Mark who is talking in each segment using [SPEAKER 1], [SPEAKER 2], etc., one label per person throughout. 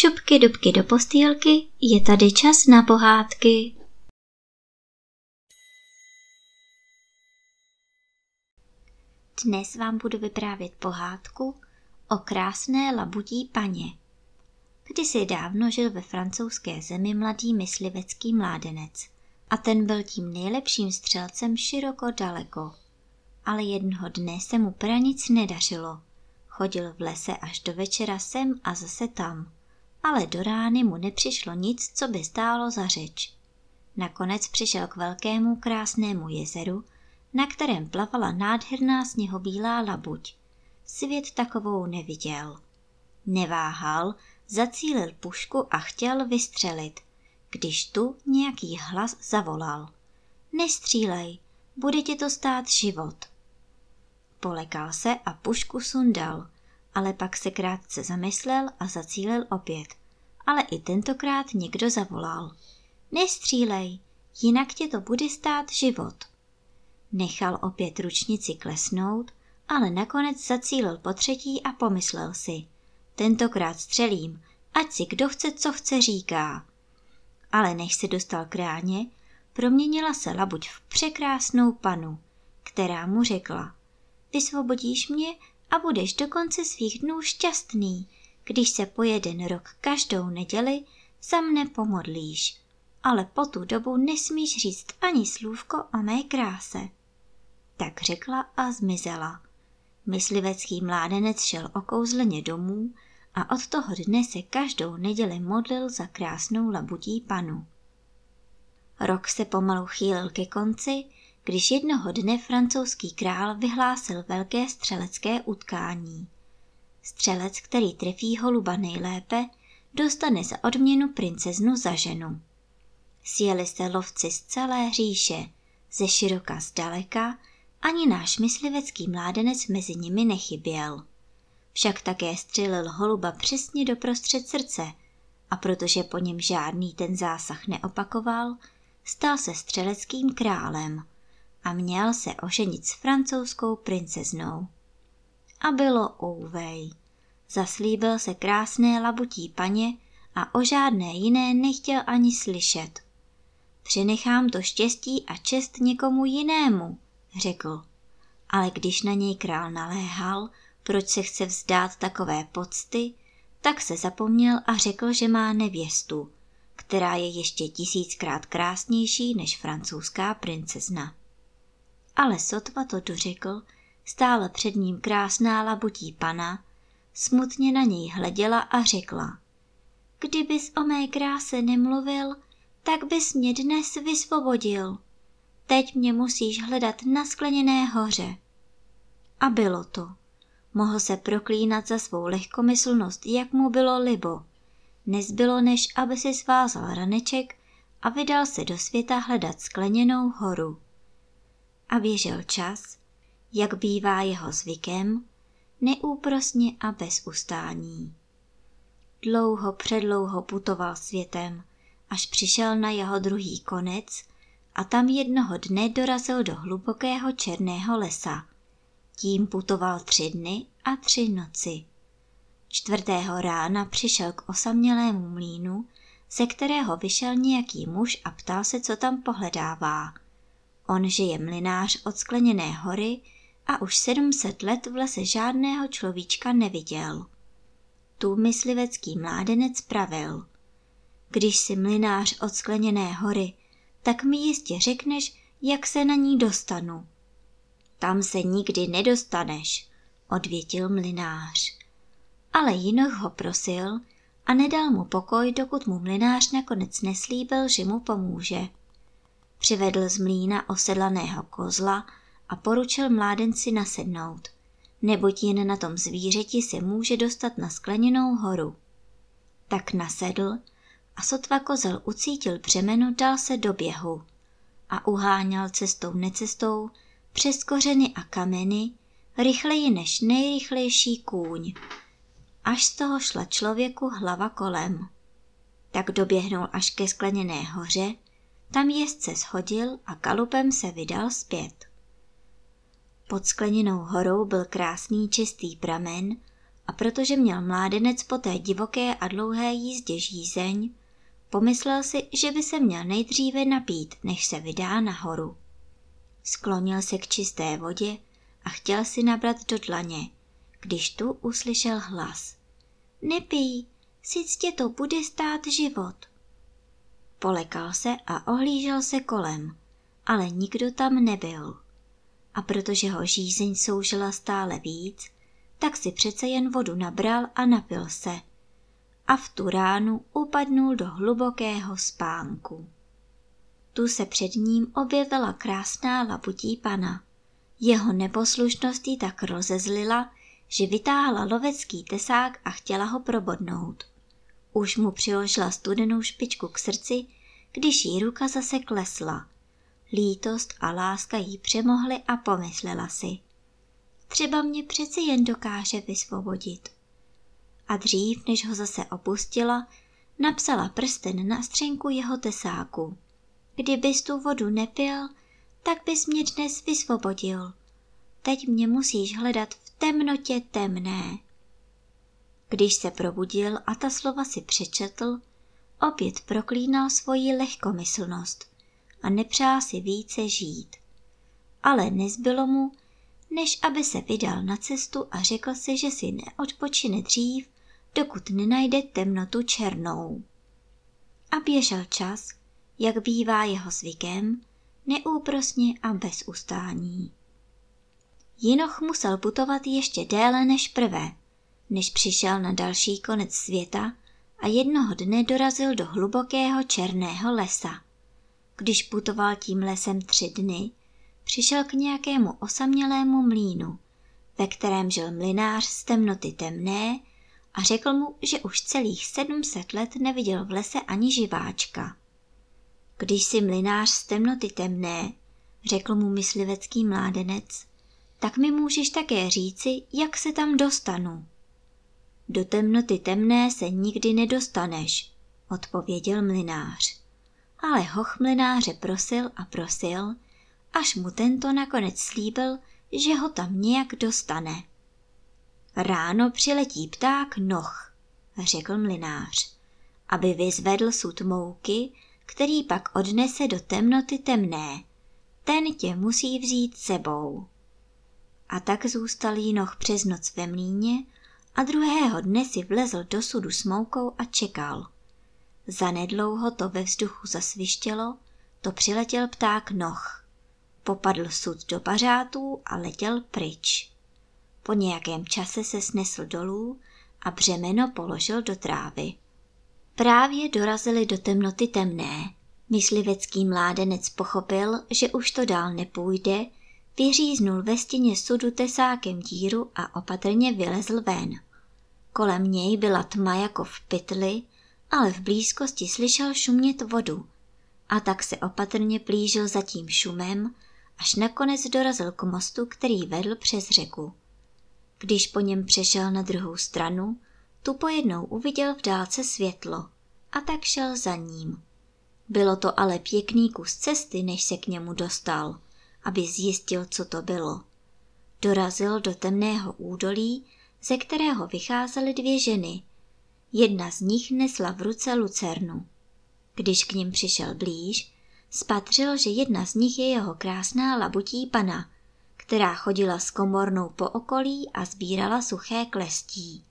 [SPEAKER 1] Šupky dubky do postýlky, je tady čas na pohádky. Dnes vám budu vyprávět pohádku o krásné labutí paně. Kdysi dávno žil ve francouzské zemi mladý myslivecký mládenec a ten byl tím nejlepším střelcem široko daleko. Ale jednoho dne se mu pranic nedařilo. Chodil v lese až do večera sem a zase tam ale do rány mu nepřišlo nic, co by stálo za řeč. Nakonec přišel k velkému krásnému jezeru, na kterém plavala nádherná sněhobílá labuť. Svět takovou neviděl. Neváhal, zacílil pušku a chtěl vystřelit, když tu nějaký hlas zavolal. Nestřílej, bude ti to stát život. Polekal se a pušku sundal – ale pak se krátce zamyslel a zacílil opět. Ale i tentokrát někdo zavolal. Nestřílej, jinak tě to bude stát život. Nechal opět ručnici klesnout, ale nakonec zacílil po třetí a pomyslel si. Tentokrát střelím, ať si kdo chce, co chce říká. Ale než se dostal k ráně, proměnila se labuť v překrásnou panu, která mu řekla. Vysvobodíš mě a budeš do konce svých dnů šťastný, když se po jeden rok každou neděli za mne pomodlíš. Ale po tu dobu nesmíš říct ani slůvko o mé kráse. Tak řekla a zmizela. Myslivecký mládenec šel okouzleně domů a od toho dne se každou neděli modlil za krásnou labutí panu. Rok se pomalu chýlil ke konci když jednoho dne francouzský král vyhlásil velké střelecké utkání. Střelec, který trefí holuba nejlépe, dostane za odměnu princeznu za ženu. Sjeli se lovci z celé říše, ze široka zdaleka, ani náš myslivecký mládenec mezi nimi nechyběl. Však také střelil holuba přesně do prostřed srdce a protože po něm žádný ten zásah neopakoval, stal se střeleckým králem – a měl se oženit s francouzskou princeznou. A bylo ouvej. Zaslíbil se krásné labutí paně a o žádné jiné nechtěl ani slyšet. Přenechám to štěstí a čest někomu jinému, řekl. Ale když na něj král naléhal, proč se chce vzdát takové pocty, tak se zapomněl a řekl, že má nevěstu, která je ještě tisíckrát krásnější než francouzská princezna ale sotva to dořekl, stála před ním krásná labutí pana, smutně na něj hleděla a řekla. Kdybys o mé kráse nemluvil, tak bys mě dnes vysvobodil. Teď mě musíš hledat na skleněné hoře. A bylo to. Mohl se proklínat za svou lehkomyslnost, jak mu bylo libo. Nezbylo, než aby si svázal raneček a vydal se do světa hledat skleněnou horu a běžel čas, jak bývá jeho zvykem, neúprosně a bez ustání. Dlouho předlouho putoval světem, až přišel na jeho druhý konec a tam jednoho dne dorazil do hlubokého černého lesa. Tím putoval tři dny a tři noci. Čtvrtého rána přišel k osamělému mlínu, ze kterého vyšel nějaký muž a ptal se, co tam pohledává – On že je mlinář od skleněné hory a už sedmset let v lese žádného človíčka neviděl. Tu myslivecký mládenec pravil. Když si mlinář od skleněné hory, tak mi jistě řekneš, jak se na ní dostanu. Tam se nikdy nedostaneš, odvětil mlinář. Ale jinak ho prosil a nedal mu pokoj, dokud mu mlinář nakonec neslíbil, že mu pomůže. Přivedl z mlína osedlaného kozla a poručil mládenci nasednout, neboť jen na tom zvířeti se může dostat na skleněnou horu. Tak nasedl a sotva kozel ucítil břemeno, dal se do běhu a uháněl cestou necestou přes kořeny a kameny rychleji než nejrychlejší kůň. Až z toho šla člověku hlava kolem. Tak doběhnul až ke skleněné hoře tam jezdce shodil a kalupem se vydal zpět. Pod skleněnou horou byl krásný čistý pramen a protože měl mládenec po té divoké a dlouhé jízdě žízeň, pomyslel si, že by se měl nejdříve napít, než se vydá nahoru. Sklonil se k čisté vodě a chtěl si nabrat do dlaně, když tu uslyšel hlas. Nepij, sic tě to bude stát život. Polekal se a ohlížel se kolem, ale nikdo tam nebyl. A protože ho žízeň soužila stále víc, tak si přece jen vodu nabral a napil se. A v tu ránu upadnul do hlubokého spánku. Tu se před ním objevila krásná labutí pana. Jeho neposlušnost jí tak rozezlila, že vytáhla lovecký tesák a chtěla ho probodnout. Už mu přiložila studenou špičku k srdci, když jí ruka zase klesla. Lítost a láska jí přemohly a pomyslela si. Třeba mě přeci jen dokáže vysvobodit. A dřív, než ho zase opustila, napsala prsten na střenku jeho tesáku. Kdybys tu vodu nepil, tak bys mě dnes vysvobodil. Teď mě musíš hledat v temnotě temné. Když se probudil a ta slova si přečetl, opět proklínal svoji lehkomyslnost a nepřál si více žít. Ale nezbylo mu, než aby se vydal na cestu a řekl si, že si neodpočine dřív, dokud nenajde temnotu černou. A běžel čas, jak bývá jeho zvykem, neúprosně a bez ustání. Jinoch musel putovat ještě déle než prvé, než přišel na další konec světa a jednoho dne dorazil do hlubokého černého lesa. Když putoval tím lesem tři dny, přišel k nějakému osamělému mlínu, ve kterém žil mlinář z temnoty temné a řekl mu, že už celých sedmset let neviděl v lese ani živáčka. Když si mlinář z temnoty temné, řekl mu myslivecký mládenec, tak mi můžeš také říci, jak se tam dostanu. Do temnoty temné se nikdy nedostaneš, odpověděl mlinář. Ale hoch mlináře prosil a prosil, až mu tento nakonec slíbil, že ho tam nějak dostane. Ráno přiletí pták noh, řekl mlinář, aby vyzvedl sud mouky, který pak odnese do temnoty temné. Ten tě musí vzít sebou. A tak zůstal Jinoch přes noc ve mlíně a druhého dne si vlezl do sudu s moukou a čekal. Zanedlouho to ve vzduchu zasvištělo, to přiletěl pták noh. Popadl sud do pařátů a letěl pryč. Po nějakém čase se snesl dolů a břemeno položil do trávy. Právě dorazili do temnoty temné. Myslivecký mládenec pochopil, že už to dál nepůjde, vyříznul ve stěně sudu tesákem díru a opatrně vylezl ven. Kolem něj byla tma jako v pytli, ale v blízkosti slyšel šumět vodu a tak se opatrně plížil za tím šumem, až nakonec dorazil k mostu, který vedl přes řeku. Když po něm přešel na druhou stranu, tu pojednou uviděl v dálce světlo a tak šel za ním. Bylo to ale pěkný kus cesty, než se k němu dostal, aby zjistil, co to bylo. Dorazil do temného údolí, ze kterého vycházely dvě ženy. Jedna z nich nesla v ruce lucernu. Když k ním přišel blíž, spatřil, že jedna z nich je jeho krásná labutí pana, která chodila s komornou po okolí a sbírala suché klestí.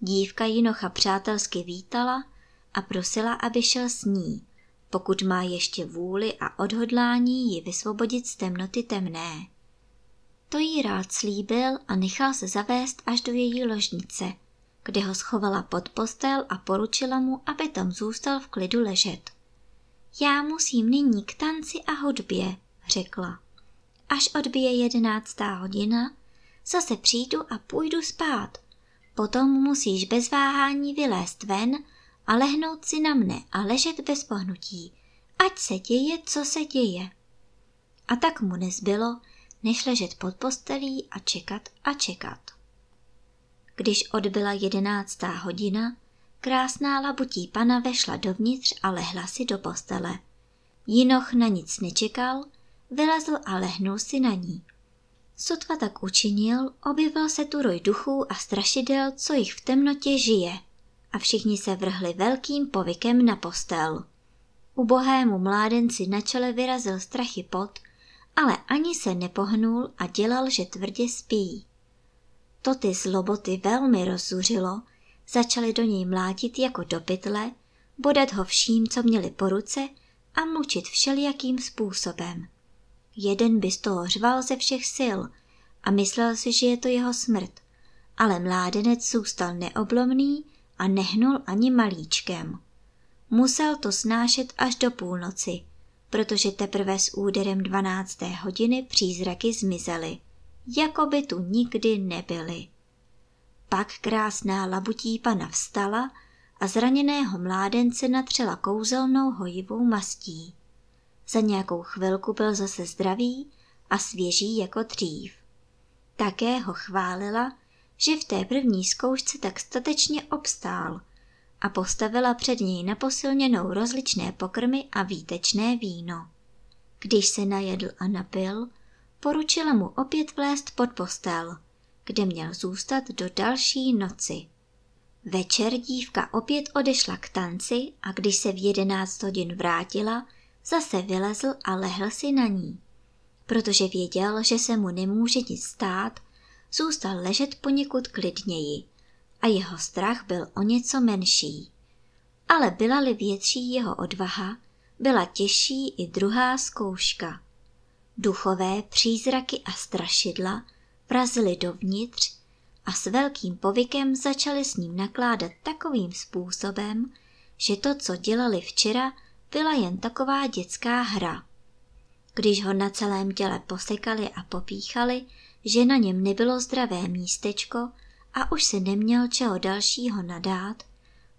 [SPEAKER 1] Dívka Jinocha přátelsky vítala a prosila, aby šel s ní, pokud má ještě vůli a odhodlání ji vysvobodit z temnoty temné. To jí rád slíbil a nechal se zavést až do její ložnice, kde ho schovala pod postel a poručila mu, aby tam zůstal v klidu ležet. Já musím nyní k tanci a hudbě, řekla. Až odbije jedenáctá hodina, zase přijdu a půjdu spát. Potom musíš bez váhání vylézt ven a lehnout si na mne a ležet bez pohnutí, ať se děje, co se děje. A tak mu nezbylo, než ležet pod postelí a čekat a čekat. Když odbyla jedenáctá hodina, krásná labutí pana vešla dovnitř a lehla si do postele. Jinoch na nic nečekal, vylezl a lehnul si na ní. Sotva tak učinil, objevil se tu roj duchů a strašidel, co jich v temnotě žije. A všichni se vrhli velkým povykem na postel. Ubohému mládenci na čele vyrazil strachy pot, ale ani se nepohnul a dělal, že tvrdě spí. To ty zloboty velmi rozzuřilo, začali do něj mlátit jako do pytle, bodat ho vším, co měli po ruce a mučit všelijakým způsobem. Jeden by z toho řval ze všech sil a myslel si, že je to jeho smrt, ale mládenec zůstal neoblomný a nehnul ani malíčkem. Musel to snášet až do půlnoci, protože teprve s úderem dvanácté hodiny přízraky zmizely, jako by tu nikdy nebyly. Pak krásná labutí pana vstala a zraněného mládence natřela kouzelnou hojivou mastí. Za nějakou chvilku byl zase zdravý a svěží jako dřív. Také ho chválila, že v té první zkoušce tak statečně obstál a postavila před něj na posilněnou rozličné pokrmy a výtečné víno. Když se najedl a napil, poručila mu opět vlézt pod postel, kde měl zůstat do další noci. Večer dívka opět odešla k tanci a když se v jedenáct hodin vrátila, zase vylezl a lehl si na ní. Protože věděl, že se mu nemůže nic stát, zůstal ležet poněkud klidněji a jeho strach byl o něco menší. Ale byla-li větší jeho odvaha, byla těžší i druhá zkouška. Duchové přízraky a strašidla vrazili dovnitř a s velkým povykem začali s ním nakládat takovým způsobem, že to, co dělali včera, byla jen taková dětská hra. Když ho na celém těle posekali a popíchali, že na něm nebylo zdravé místečko a už se neměl čeho dalšího nadát,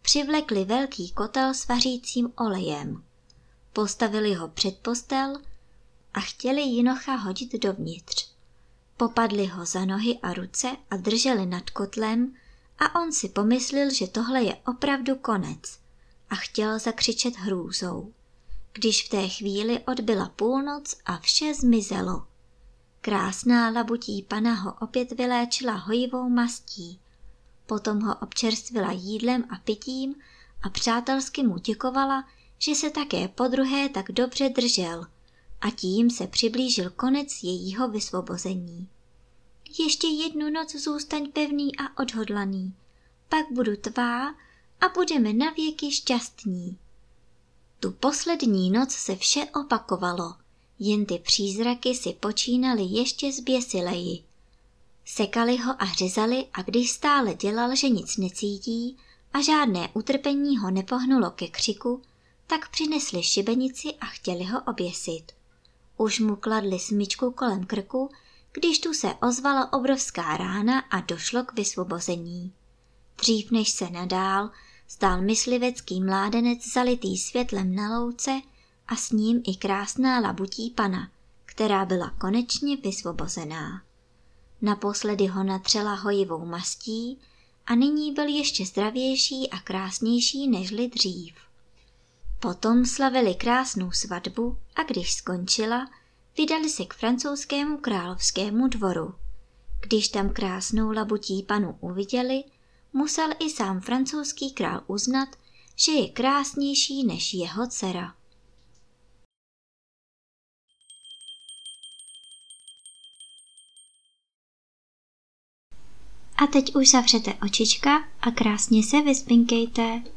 [SPEAKER 1] přivlekli velký kotel s vařícím olejem. Postavili ho před postel a chtěli jinocha hodit dovnitř. Popadli ho za nohy a ruce a drželi nad kotlem a on si pomyslel, že tohle je opravdu konec a chtěl zakřičet hrůzou. Když v té chvíli odbyla půlnoc a vše zmizelo. Krásná labutí pana ho opět vyléčila hojivou mastí. Potom ho občerstvila jídlem a pitím a přátelsky mu děkovala, že se také podruhé tak dobře držel – a tím se přiblížil konec jejího vysvobození. Ještě jednu noc zůstaň pevný a odhodlaný, pak budu tvá a budeme navěky šťastní. Tu poslední noc se vše opakovalo, jen ty přízraky si počínali ještě zběsileji. Sekali ho a řezali a když stále dělal, že nic necítí a žádné utrpení ho nepohnulo ke křiku, tak přinesli šibenici a chtěli ho oběsit. Už mu kladli smyčku kolem krku, když tu se ozvala obrovská rána a došlo k vysvobození. Dřív než se nadál, stál myslivecký mládenec zalitý světlem na louce a s ním i krásná labutí pana, která byla konečně vysvobozená. Naposledy ho natřela hojivou mastí a nyní byl ještě zdravější a krásnější nežli dřív. Potom slavili krásnou svatbu a když skončila, vydali se k francouzskému královskému dvoru. Když tam krásnou labutí panu uviděli, musel i sám francouzský král uznat, že je krásnější než jeho dcera. A teď už zavřete očička a krásně se vyspinkejte.